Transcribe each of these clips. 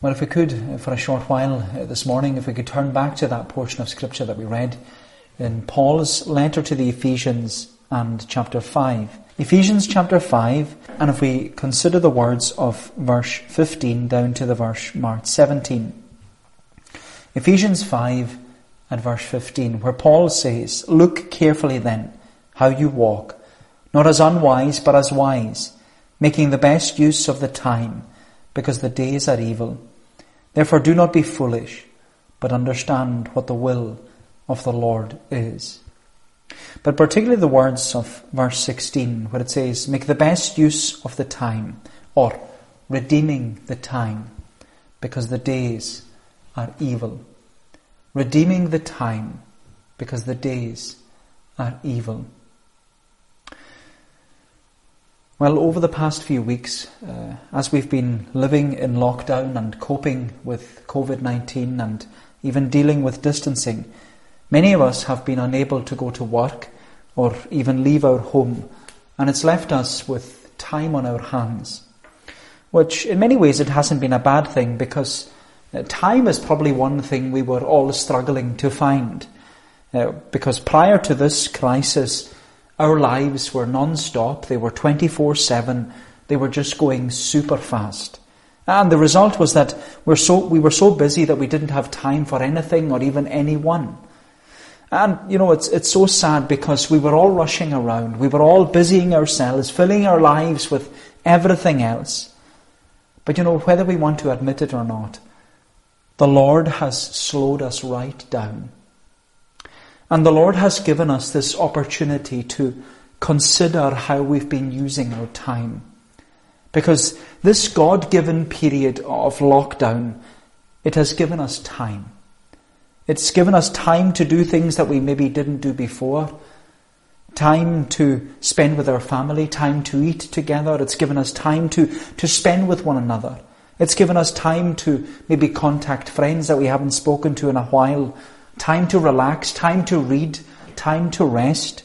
Well, if we could, uh, for a short while uh, this morning, if we could turn back to that portion of Scripture that we read in Paul's letter to the Ephesians and chapter 5. Ephesians chapter 5, and if we consider the words of verse 15 down to the verse marked 17. Ephesians 5 and verse 15, where Paul says, Look carefully then how you walk, not as unwise, but as wise, making the best use of the time, because the days are evil. Therefore, do not be foolish, but understand what the will of the Lord is. But particularly the words of verse 16, where it says, Make the best use of the time, or redeeming the time, because the days are evil. Redeeming the time, because the days are evil. Well, over the past few weeks, uh, as we've been living in lockdown and coping with COVID 19 and even dealing with distancing, many of us have been unable to go to work or even leave our home, and it's left us with time on our hands. Which, in many ways, it hasn't been a bad thing because uh, time is probably one thing we were all struggling to find. Uh, because prior to this crisis, our lives were non-stop. They were 24-7. They were just going super fast. And the result was that we're so, we were so busy that we didn't have time for anything or even anyone. And, you know, it's, it's so sad because we were all rushing around. We were all busying ourselves, filling our lives with everything else. But, you know, whether we want to admit it or not, the Lord has slowed us right down. And the Lord has given us this opportunity to consider how we've been using our time. Because this God-given period of lockdown, it has given us time. It's given us time to do things that we maybe didn't do before. Time to spend with our family, time to eat together. It's given us time to, to spend with one another. It's given us time to maybe contact friends that we haven't spoken to in a while time to relax, time to read, time to rest.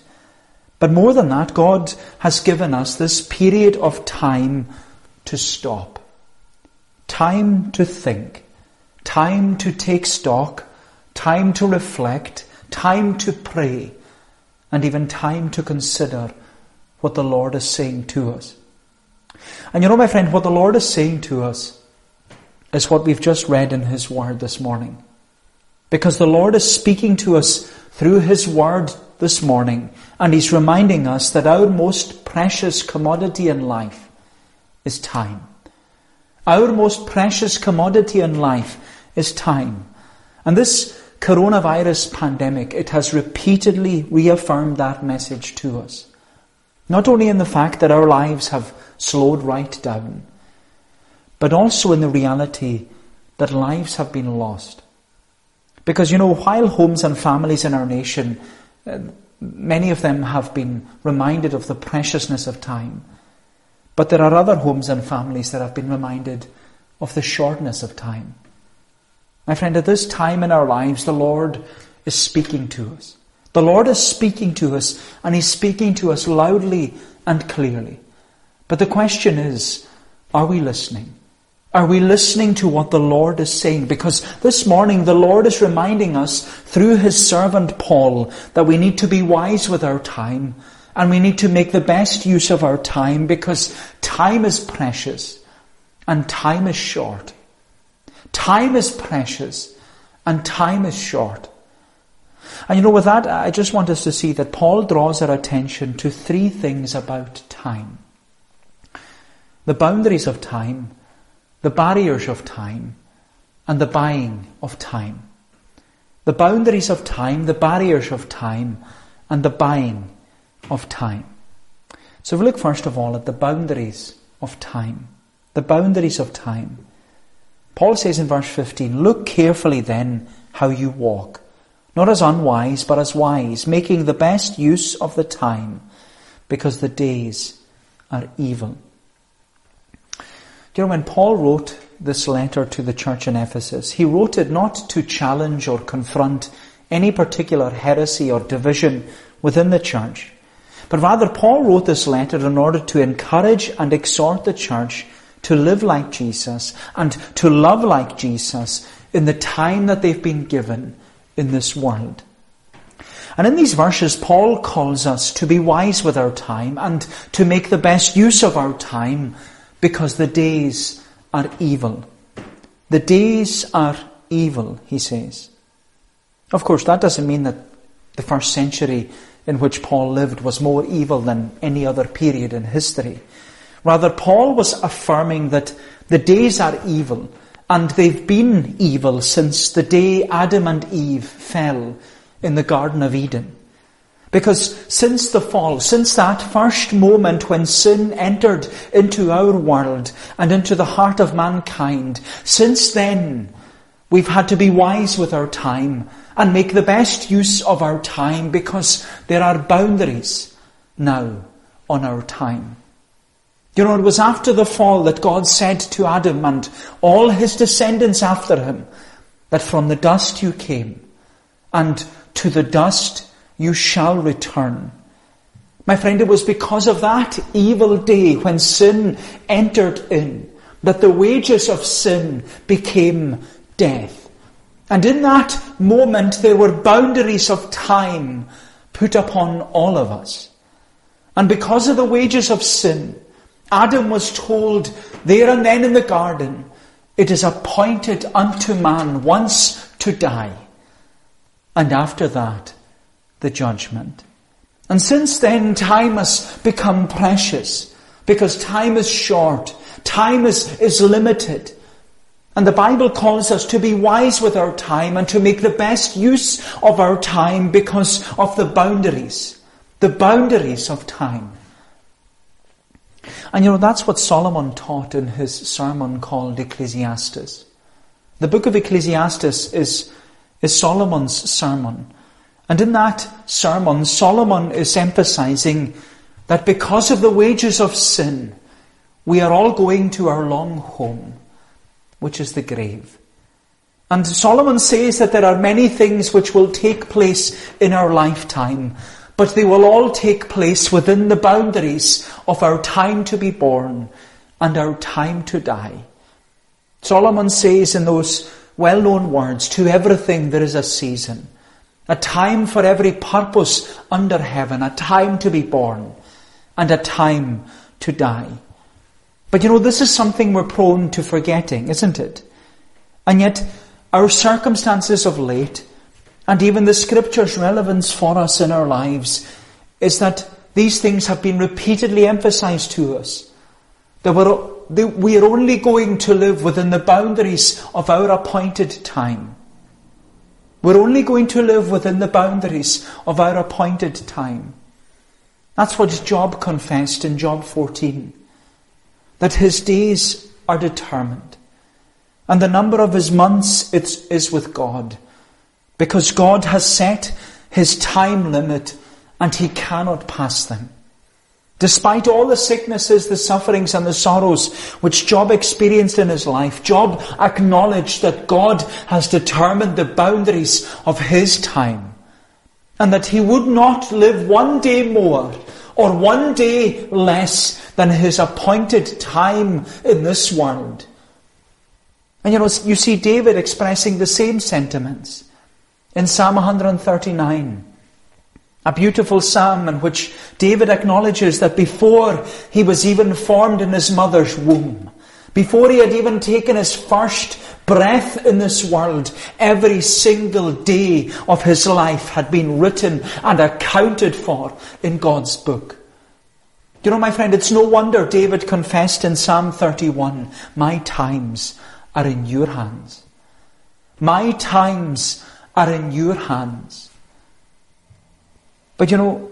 But more than that, God has given us this period of time to stop. Time to think. Time to take stock. Time to reflect. Time to pray. And even time to consider what the Lord is saying to us. And you know, my friend, what the Lord is saying to us is what we've just read in His Word this morning. Because the Lord is speaking to us through His Word this morning, and He's reminding us that our most precious commodity in life is time. Our most precious commodity in life is time. And this coronavirus pandemic, it has repeatedly reaffirmed that message to us. Not only in the fact that our lives have slowed right down, but also in the reality that lives have been lost. Because, you know, while homes and families in our nation, uh, many of them have been reminded of the preciousness of time, but there are other homes and families that have been reminded of the shortness of time. My friend, at this time in our lives, the Lord is speaking to us. The Lord is speaking to us, and He's speaking to us loudly and clearly. But the question is, are we listening? Are we listening to what the Lord is saying? Because this morning the Lord is reminding us through His servant Paul that we need to be wise with our time and we need to make the best use of our time because time is precious and time is short. Time is precious and time is short. And you know, with that, I just want us to see that Paul draws our attention to three things about time. The boundaries of time, the barriers of time and the buying of time. The boundaries of time, the barriers of time, and the buying of time. So we look first of all at the boundaries of time. The boundaries of time. Paul says in verse 15, Look carefully then how you walk, not as unwise, but as wise, making the best use of the time, because the days are evil. Do you know, when Paul wrote this letter to the church in Ephesus, he wrote it not to challenge or confront any particular heresy or division within the church, but rather Paul wrote this letter in order to encourage and exhort the church to live like Jesus and to love like Jesus in the time that they've been given in this world. And in these verses, Paul calls us to be wise with our time and to make the best use of our time because the days are evil. The days are evil, he says. Of course, that doesn't mean that the first century in which Paul lived was more evil than any other period in history. Rather, Paul was affirming that the days are evil, and they've been evil since the day Adam and Eve fell in the Garden of Eden. Because since the fall, since that first moment when sin entered into our world and into the heart of mankind, since then, we've had to be wise with our time and make the best use of our time because there are boundaries now on our time. You know, it was after the fall that God said to Adam and all his descendants after him that from the dust you came and to the dust you shall return. My friend, it was because of that evil day when sin entered in that the wages of sin became death. And in that moment there were boundaries of time put upon all of us. And because of the wages of sin, Adam was told there and then in the garden, it is appointed unto man once to die. And after that, the judgment. And since then, time has become precious because time is short. Time is, is limited. And the Bible calls us to be wise with our time and to make the best use of our time because of the boundaries. The boundaries of time. And you know, that's what Solomon taught in his sermon called Ecclesiastes. The book of Ecclesiastes is, is Solomon's sermon. And in that sermon, Solomon is emphasizing that because of the wages of sin, we are all going to our long home, which is the grave. And Solomon says that there are many things which will take place in our lifetime, but they will all take place within the boundaries of our time to be born and our time to die. Solomon says in those well-known words, to everything there is a season a time for every purpose under heaven, a time to be born, and a time to die. But you know, this is something we're prone to forgetting, isn't it? And yet, our circumstances of late, and even the scripture's relevance for us in our lives, is that these things have been repeatedly emphasized to us. That we're, we are only going to live within the boundaries of our appointed time. We're only going to live within the boundaries of our appointed time. That's what Job confessed in Job 14. That his days are determined. And the number of his months is with God. Because God has set his time limit and he cannot pass them. Despite all the sicknesses, the sufferings, and the sorrows which Job experienced in his life, Job acknowledged that God has determined the boundaries of his time and that he would not live one day more or one day less than his appointed time in this world. And you know, you see David expressing the same sentiments in Psalm 139. A beautiful psalm in which David acknowledges that before he was even formed in his mother's womb, before he had even taken his first breath in this world, every single day of his life had been written and accounted for in God's book. You know, my friend, it's no wonder David confessed in Psalm 31, My times are in your hands. My times are in your hands. But you know,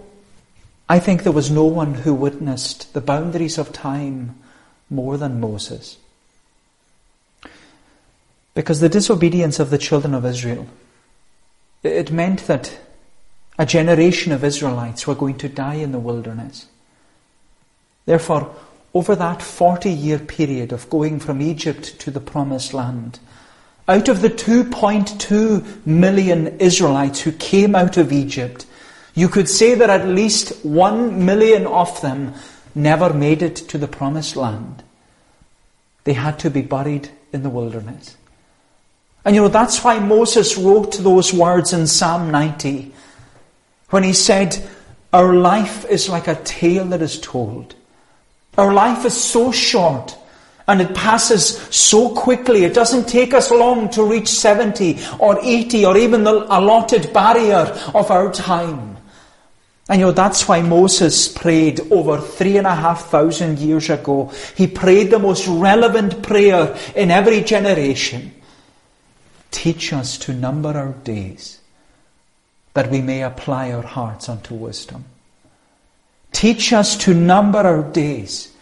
I think there was no one who witnessed the boundaries of time more than Moses. Because the disobedience of the children of Israel, it meant that a generation of Israelites were going to die in the wilderness. Therefore, over that 40 year period of going from Egypt to the promised land, out of the 2.2 million Israelites who came out of Egypt, you could say that at least one million of them never made it to the promised land. they had to be buried in the wilderness. And you know, that's why Moses wrote those words in Psalm 90 when he said, Our life is like a tale that is told. Our life is so short and it passes so quickly. It doesn't take us long to reach 70 or 80 or even the allotted barrier of our time. And you know, that's why Moses prayed over three and a half thousand years ago. He prayed the most relevant prayer in every generation. Teach us to number our days that we may apply our hearts unto wisdom. Teach us to number our days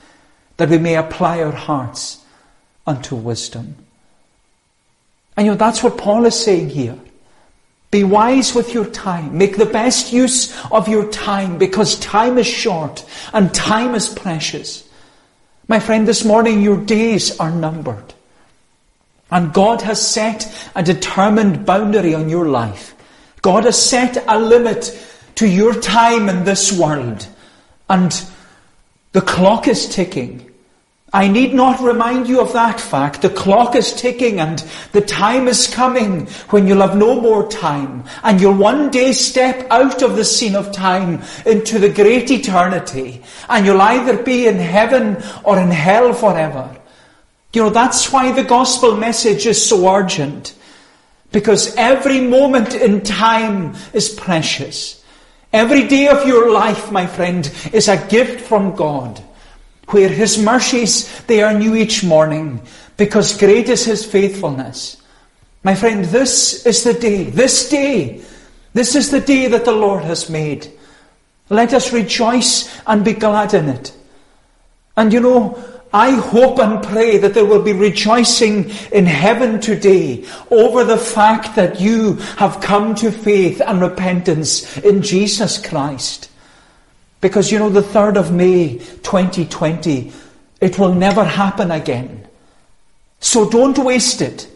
that we may apply our hearts unto wisdom. And you know, that's what Paul is saying here. Be wise with your time. Make the best use of your time because time is short and time is precious. My friend, this morning your days are numbered. And God has set a determined boundary on your life. God has set a limit to your time in this world. And the clock is ticking. I need not remind you of that fact. The clock is ticking and the time is coming when you'll have no more time and you'll one day step out of the scene of time into the great eternity and you'll either be in heaven or in hell forever. You know, that's why the gospel message is so urgent. Because every moment in time is precious. Every day of your life, my friend, is a gift from God where His mercies, they are new each morning, because great is His faithfulness. My friend, this is the day, this day, this is the day that the Lord has made. Let us rejoice and be glad in it. And you know, I hope and pray that there will be rejoicing in heaven today over the fact that you have come to faith and repentance in Jesus Christ. Because you know, the 3rd of May 2020, it will never happen again. So don't waste it.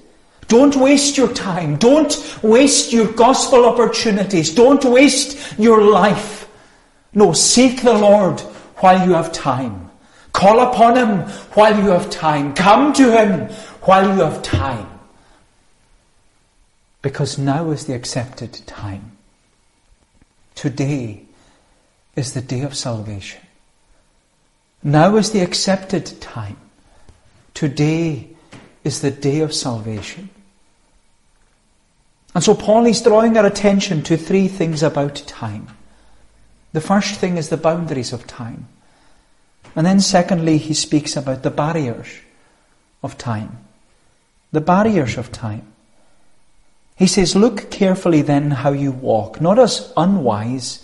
Don't waste your time. Don't waste your gospel opportunities. Don't waste your life. No, seek the Lord while you have time. Call upon Him while you have time. Come to Him while you have time. Because now is the accepted time. Today is the day of salvation. Now is the accepted time. Today is the day of salvation. And so Paul is drawing our attention to three things about time. The first thing is the boundaries of time. And then secondly, he speaks about the barriers of time. The barriers of time. He says, Look carefully then how you walk, not as unwise,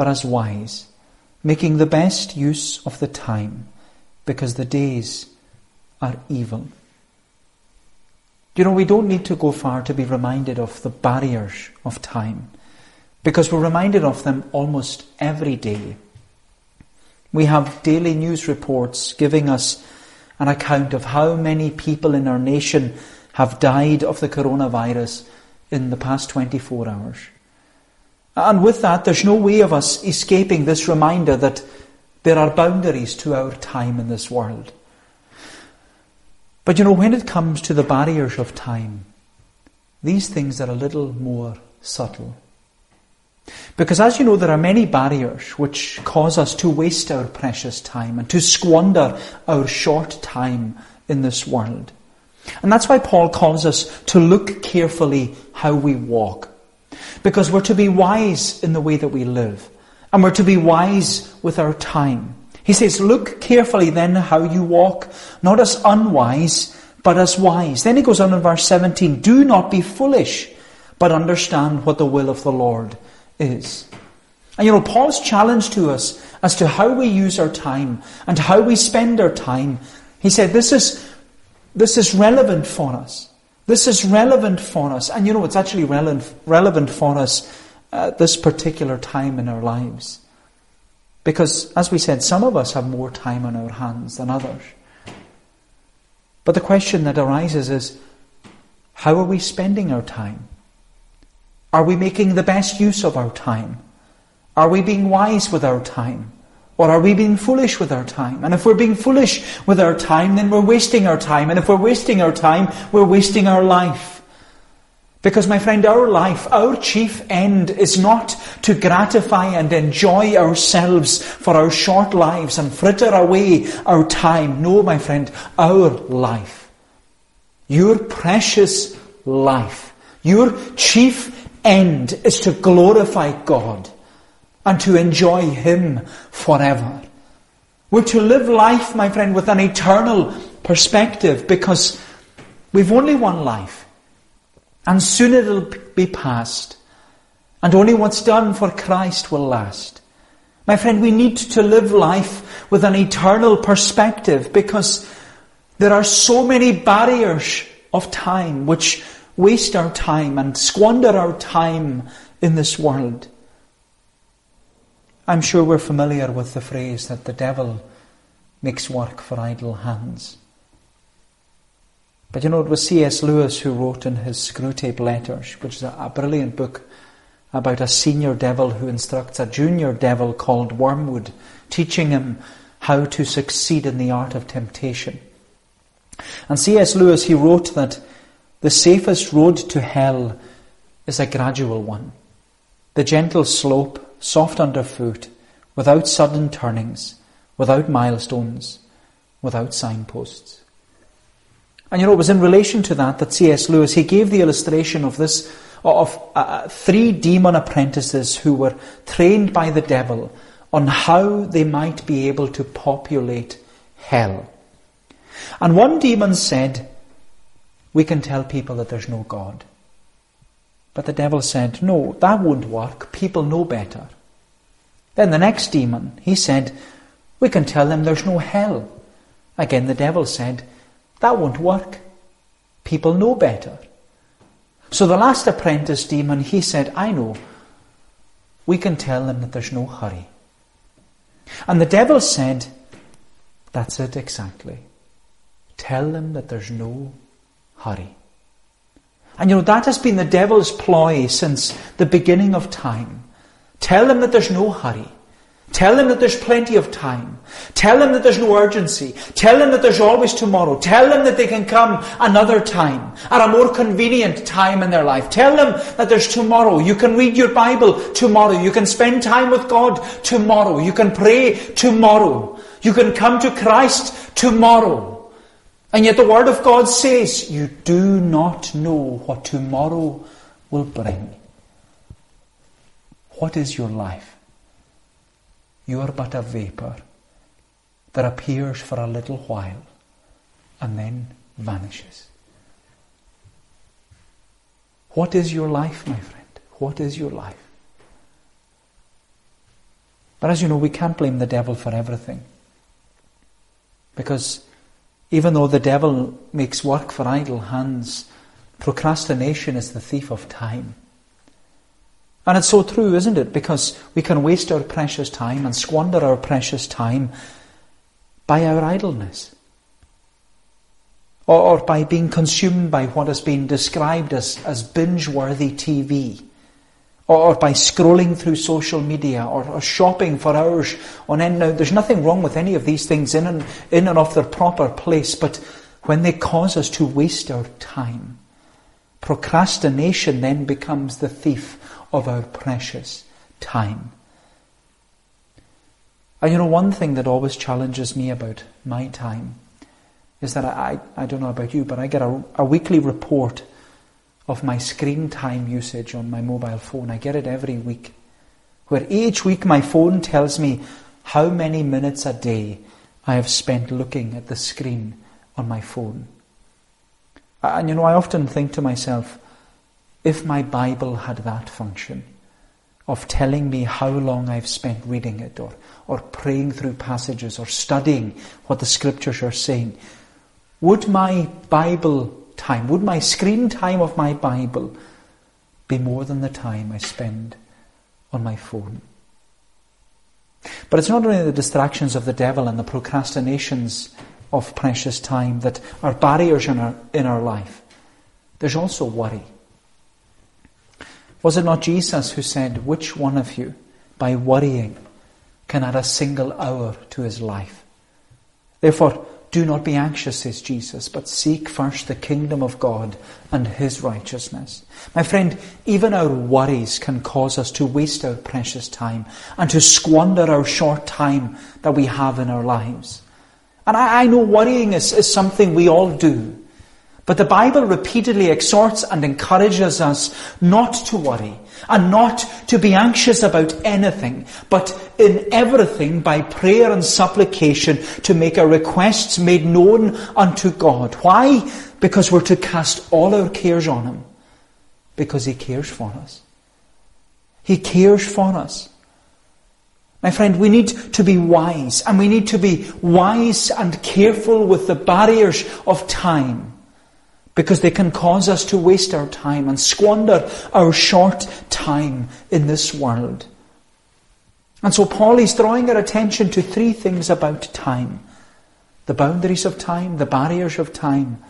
but as wise, making the best use of the time, because the days are evil. You know, we don't need to go far to be reminded of the barriers of time, because we're reminded of them almost every day. We have daily news reports giving us an account of how many people in our nation have died of the coronavirus in the past 24 hours. And with that, there's no way of us escaping this reminder that there are boundaries to our time in this world. But you know, when it comes to the barriers of time, these things are a little more subtle. Because as you know, there are many barriers which cause us to waste our precious time and to squander our short time in this world. And that's why Paul calls us to look carefully how we walk. Because we're to be wise in the way that we live. And we're to be wise with our time. He says, look carefully then how you walk, not as unwise, but as wise. Then he goes on in verse 17, do not be foolish, but understand what the will of the Lord is. And you know, Paul's challenge to us as to how we use our time and how we spend our time, he said, this is, this is relevant for us. This is relevant for us. And you know, it's actually relevant, relevant for us at this particular time in our lives. Because, as we said, some of us have more time on our hands than others. But the question that arises is, how are we spending our time? Are we making the best use of our time? Are we being wise with our time? Or are we being foolish with our time? And if we're being foolish with our time, then we're wasting our time. And if we're wasting our time, we're wasting our life. Because, my friend, our life, our chief end is not to gratify and enjoy ourselves for our short lives and fritter away our time. No, my friend, our life, your precious life, your chief end is to glorify God and to enjoy Him forever. We're to live life, my friend, with an eternal perspective because we've only one life. And soon it'll be past. And only what's done for Christ will last. My friend, we need to live life with an eternal perspective because there are so many barriers of time which waste our time and squander our time in this world. I'm sure we're familiar with the phrase that the devil makes work for idle hands. But you know, it was C.S. Lewis who wrote in his Screwtape Letters, which is a, brilliant book about a senior devil who instructs a junior devil called Wormwood, teaching him how to succeed in the art of temptation. And C.S. Lewis, he wrote that the safest road to hell is a gradual one. The gentle slope soft underfoot, without sudden turnings, without milestones, without signposts. And you know, it was in relation to that that C.S. Lewis, he gave the illustration of this, of uh, uh, three demon apprentices who were trained by the devil on how they might be able to populate hell. And one demon said, we can tell people that there's no God. But the devil said, No, that won't work. People know better. Then the next demon, he said, We can tell them there's no hell. Again, the devil said, That won't work. People know better. So the last apprentice demon, he said, I know. We can tell them that there's no hurry. And the devil said, That's it exactly. Tell them that there's no hurry. And you know, that has been the devil's ploy since the beginning of time. Tell them that there's no hurry. Tell them that there's plenty of time. Tell them that there's no urgency. Tell them that there's always tomorrow. Tell them that they can come another time, at a more convenient time in their life. Tell them that there's tomorrow. You can read your Bible tomorrow. You can spend time with God tomorrow. You can pray tomorrow. You can come to Christ tomorrow. And yet the Word of God says, you do not know what tomorrow will bring. What is your life? You are but a vapour that appears for a little while and then vanishes. What is your life, my friend? What is your life? But as you know, we can't blame the devil for everything. Because even though the devil makes work for idle hands, procrastination is the thief of time. And it's so true, isn't it? Because we can waste our precious time and squander our precious time by our idleness. Or, or by being consumed by what has been described as, as binge worthy TV or, by scrolling through social media or, or, shopping for hours on end. Now, there's nothing wrong with any of these things in and, in and of their proper place, but when they cause us to waste our time, procrastination then becomes the thief of our precious time. And you know, one thing that always challenges me about my time is that I, I, I don't know about you, but I get a, a weekly report of my screen time usage on my mobile phone. I get it every week. Where each week my phone tells me how many minutes a day I have spent looking at the screen on my phone. And you know, I often think to myself, if my Bible had that function of telling me how long I've spent reading it or, or praying through passages or studying what the scriptures are saying, would my Bible time? Would my screen time of my Bible be more than the time I spend on my phone? But it's not only the distractions of the devil and the procrastinations of precious time that are barriers in our, in our life. There's also worry. Was it not Jesus who said, Which one of you, by worrying, can add a single hour to his life. Therefore, do not be anxious, says Jesus, but seek first the kingdom of God and his righteousness. My friend, even our worries can cause us to waste our precious time and to squander our short time that we have in our lives. And I, I know worrying is, is something we all do. But the Bible repeatedly exhorts and encourages us not to worry and not to be anxious about anything, but in everything by prayer and supplication to make our requests made known unto God. Why? Because we're to cast all our cares on Him. Because He cares for us. He cares for us. My friend, we need to be wise, and we need to be wise and careful with the barriers of time because they can cause us to waste our time and squander our short time in this world. And so Paul is drawing our attention to three things about time. The boundaries of time, the barriers of time,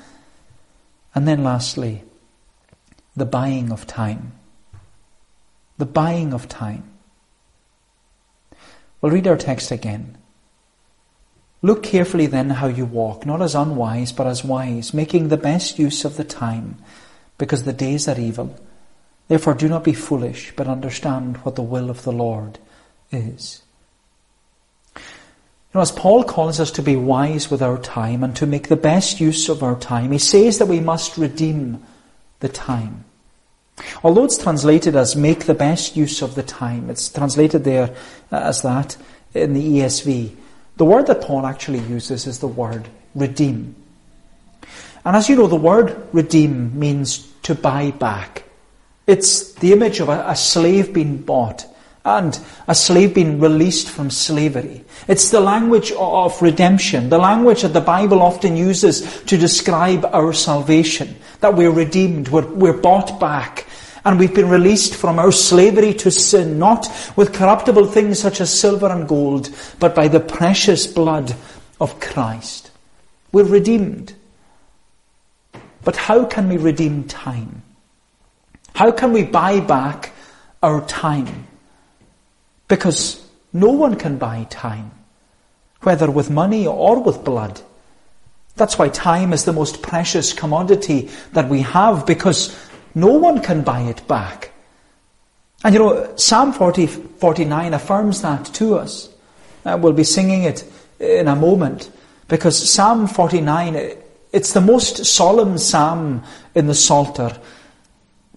and then lastly, the buying of time. The buying of time. We'll read our text again. Look carefully then how you walk, not as unwise, but as wise, making the best use of the time, because the days are evil. Therefore do not be foolish, but understand what the will of the Lord is. You know, as Paul calls us to be wise with our time and to make the best use of our time, he says that we must redeem the time. Although it's translated as make the best use of the time, it's translated there as that in the ESV. The word that Paul actually uses is the word redeem. And as you know, the word redeem means to buy back. It's the image of a, a, slave being bought and a slave being released from slavery. It's the language of redemption, the language that the Bible often uses to describe our salvation, that we're redeemed, we're, we're bought back, and we've been released from our slavery to sin, not with corruptible things such as silver and gold, but by the precious blood of Christ. We're redeemed. But how can we redeem time? How can we buy back our time? Because no one can buy time, whether with money or with blood. That's why time is the most precious commodity that we have, because no one can buy it back. And you know, Psalm 40, 49 affirms that to us. Uh, we'll be singing it in a moment because Psalm 49, it's the most solemn psalm in the Psalter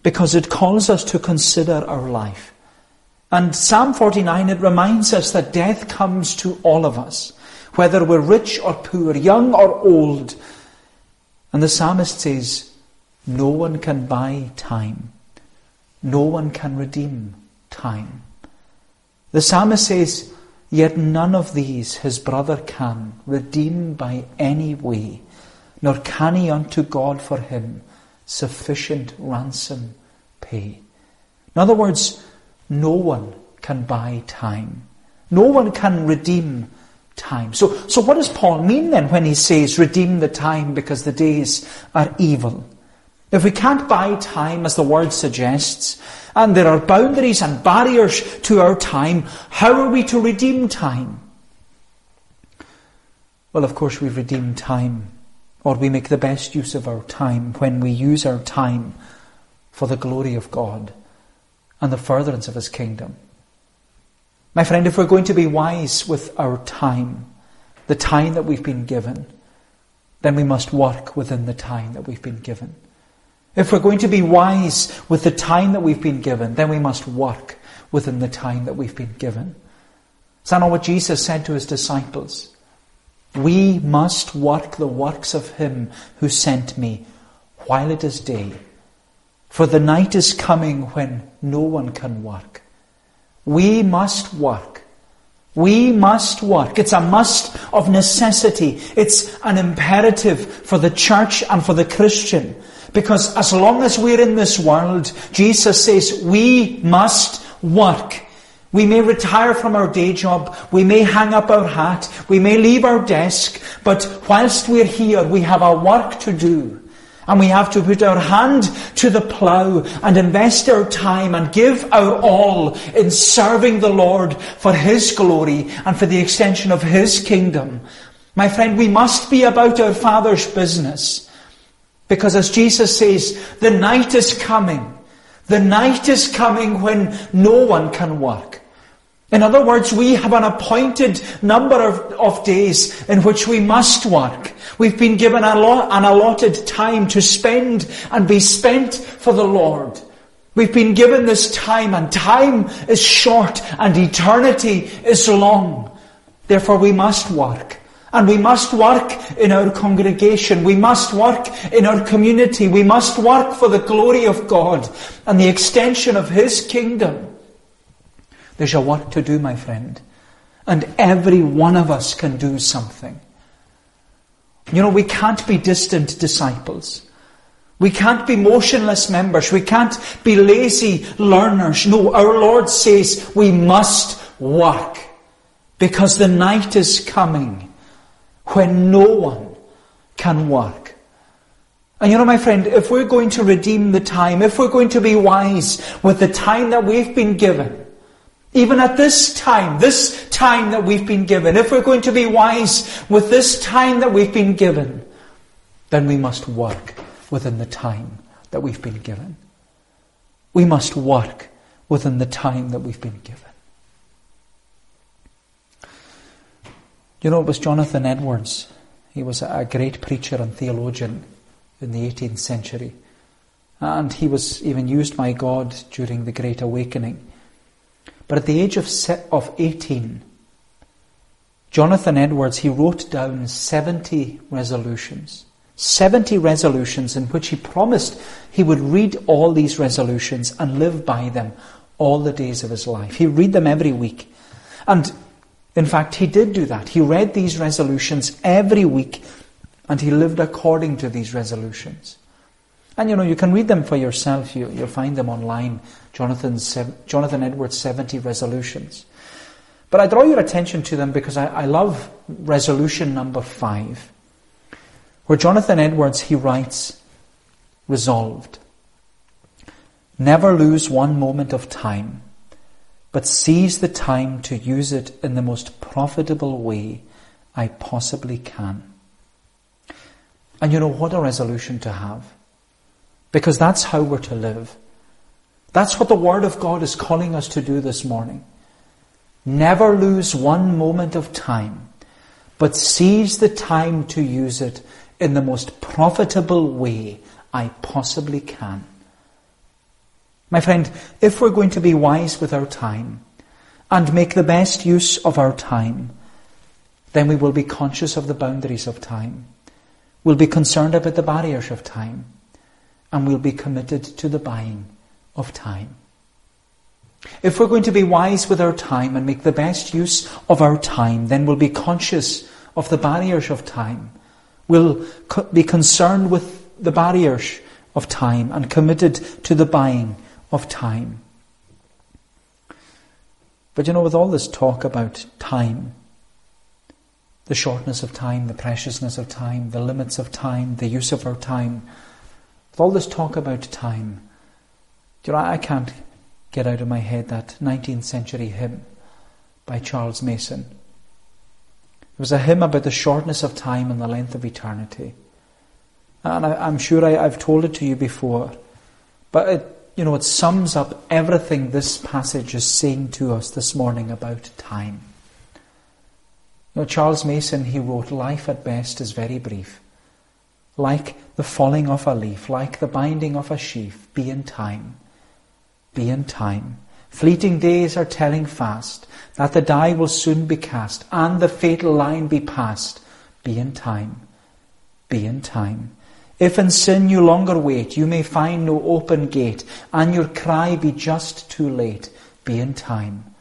because it calls us to consider our life. And Psalm 49, it reminds us that death comes to all of us, whether we're rich or poor, young or old. And the psalmist says, no one can buy time. No one can redeem time. The psalmist says, Yet none of these his brother can redeem by any way, nor can he unto God for him sufficient ransom pay. In other words, no one can buy time. No one can redeem time. So, so what does Paul mean then when he says redeem the time because the days are evil? If we can't buy time, as the word suggests, and there are boundaries and barriers to our time, how are we to redeem time? Well, of course, we redeem time, or we make the best use of our time when we use our time for the glory of God and the furtherance of His kingdom. My friend, if we're going to be wise with our time, the time that we've been given, then we must work within the time that we've been given. If we're going to be wise with the time that we've been given, then we must work within the time that we've been given. Is that not what Jesus said to his disciples? We must work the works of him who sent me while it is day. For the night is coming when no one can work. We must work. We must work. It's a must of necessity. It's an imperative for the church and for the Christian because as long as we're in this world, Jesus says we must work. We may retire from our day job, we may hang up our hat, we may leave our desk, but whilst we're here, we have our work to do. And we have to put our hand to the plough and invest our time and give our all in serving the Lord for His glory and for the extension of His kingdom. My friend, we must be about our Father's business. Because as Jesus says, the night is coming. The night is coming when no one can work. In other words, we have an appointed number of, of days in which we must work. We've been given a lot, an allotted time to spend and be spent for the Lord. We've been given this time and time is short and eternity is long. Therefore we must work. And we must work in our congregation. We must work in our community. We must work for the glory of God and the extension of His kingdom. There's a work to do, my friend. And every one of us can do something. You know, we can't be distant disciples. We can't be motionless members. We can't be lazy learners. No, our Lord says we must work because the night is coming when no one can work. And you know, my friend, if we're going to redeem the time, if we're going to be wise with the time that we've been given, even at this time, this time that we've been given, if we're going to be wise with this time that we've been given, then we must work within the time that we've been given. We must work within the time that we've been given. You know, it was Jonathan Edwards. He was a great preacher and theologian in the 18th century. And he was even used by God during the Great Awakening. But at the age of, of 18, Jonathan Edwards, he wrote down 70 resolutions. 70 resolutions in which he promised he would read all these resolutions and live by them all the days of his life. He read them every week. And in fact, he did do that. He read these resolutions every week and he lived according to these resolutions. And you know, you can read them for yourself. You, will find them online. Jonathan's, Jonathan Edwards' 70 resolutions. But I draw your attention to them because I, I love resolution number five, where Jonathan Edwards, he writes, resolved. Never lose one moment of time, but seize the time to use it in the most profitable way I possibly can. And you know, what a resolution to have. Because that's how we're to live. That's what the Word of God is calling us to do this morning. Never lose one moment of time, but seize the time to use it in the most profitable way I possibly can. My friend, if we're going to be wise with our time and make the best use of our time, then we will be conscious of the boundaries of time. We'll be concerned about the barriers of time and we'll be committed to the buying of time. If we're going to be wise with our time and make the best use of our time, then we'll be conscious of the barriers of time. We'll be concerned with the barriers of time and committed to the buying of time. But you know, with all this talk about time, the shortness of time, the preciousness of time, the limits of time, the use of our time, with all this talk about time, do you know, I can't get out of my head that 19th century hymn by Charles Mason. It was a hymn about the shortness of time and the length of eternity. And I, am sure I, have told it to you before, but it, you know, it sums up everything this passage is saying to us this morning about time. You know, Charles Mason, he wrote, Life at best is very brief like the falling of a leaf, like the binding of a sheaf, be in time. Be in time. Fleeting days are telling fast that the die will soon be cast and the fatal line be passed. Be in time. Be in time. If in sin you longer wait, you may find no open gate, and your cry be just too late. Be in time.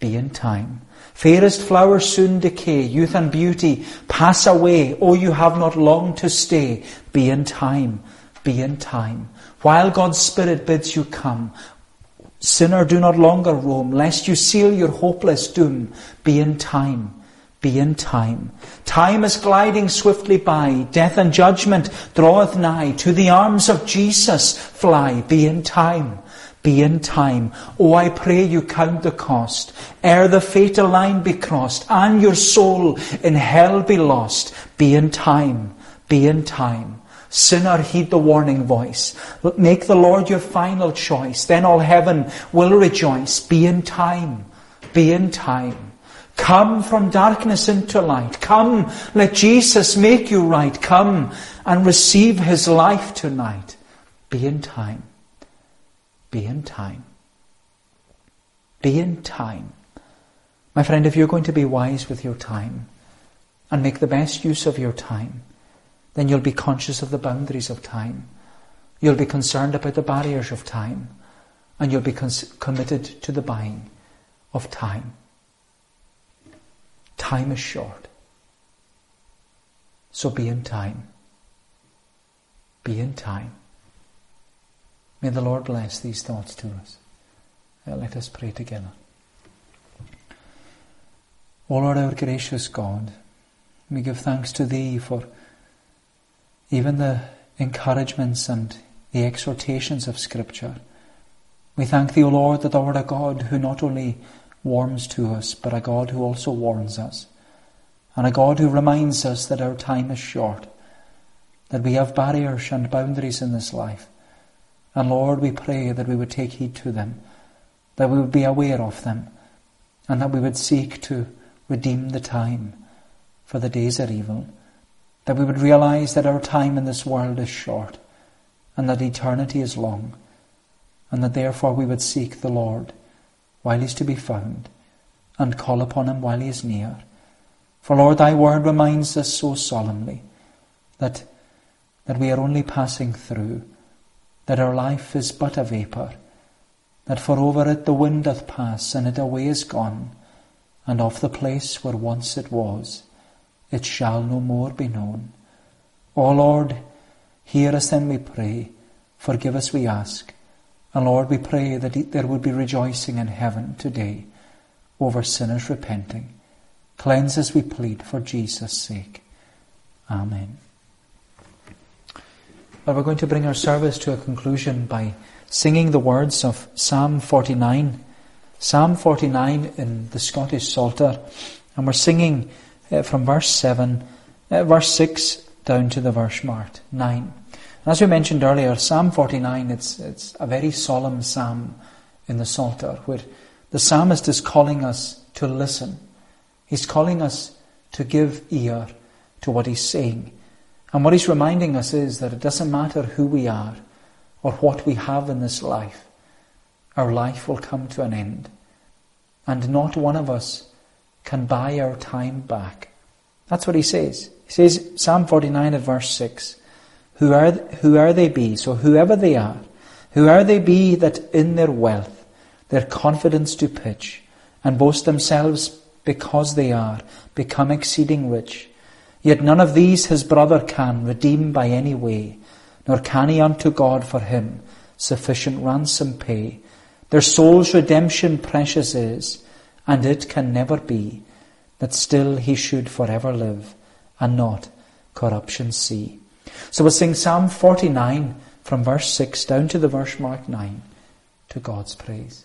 Be in time. Fairest flowers soon decay, youth and beauty pass away. Oh, you have not long to stay. Be in time, be in time. While God's Spirit bids you come, sinner, do not longer roam, lest you seal your hopeless doom. Be in time, be in time. Time is gliding swiftly by. Death and judgment draweth nigh. To the arms of Jesus fly. Be in time. Be in time. Oh, I pray you count the cost. Ere the fatal line be crossed and your soul in hell be lost. Be in time. Be in time. Sinner, heed the warning voice. Make the Lord your final choice. Then all heaven will rejoice. Be in time. Be in time. Come from darkness into light. Come, let Jesus make you right. Come and receive his life tonight. Be in time. Be in time. Be in time. My friend, if you're going to be wise with your time and make the best use of your time, then you'll be conscious of the boundaries of time. You'll be concerned about the barriers of time. And you'll be cons- committed to the buying of time. Time is short. So be in time. Be in time. May the Lord bless these thoughts to us. Uh, let us pray together. O Lord, our gracious God, we give thanks to Thee for even the encouragements and the exhortations of Scripture. We thank Thee, O Lord, that Thou art a God who not only warms to us, but a God who also warns us, and a God who reminds us that our time is short, that we have barriers and boundaries in this life. And Lord, we pray that we would take heed to them, that we would be aware of them, and that we would seek to redeem the time, for the days are evil, that we would realize that our time in this world is short, and that eternity is long, and that therefore we would seek the Lord while he is to be found, and call upon him while he is near. For Lord, thy word reminds us so solemnly that, that we are only passing through, that our life is but a vapour, that for over it the wind doth pass, and it away is gone, and of the place where once it was, it shall no more be known. O Lord, hear us then we pray, forgive us we ask, and Lord, we pray that there would be rejoicing in heaven today over sinners repenting. Cleanse us, we plead, for Jesus' sake. Amen. Well, we're going to bring our service to a conclusion by singing the words of Psalm 49. Psalm 49 in the Scottish Psalter. And we're singing uh, from verse 7, uh, verse 6 down to the verse marked 9. As we mentioned earlier, Psalm 49, it's, it's a very solemn psalm in the Psalter where the psalmist is calling us to listen. He's calling us to give ear to what he's saying. And what he's reminding us is that it doesn't matter who we are or what we have in this life. Our life will come to an end. And not one of us can buy our time back. That's what he says. He says, Psalm 49 at verse 6, who are, who are they be? So whoever they are, who are they be that in their wealth their confidence do pitch, and boast themselves because they are become exceeding rich? Yet none of these his brother can redeem by any way, nor can he unto God for him sufficient ransom pay. Their soul's redemption precious is, and it can never be, that still he should forever live, and not corruption see. So we'll sing Psalm 49 from verse 6 down to the verse mark 9 to God's praise.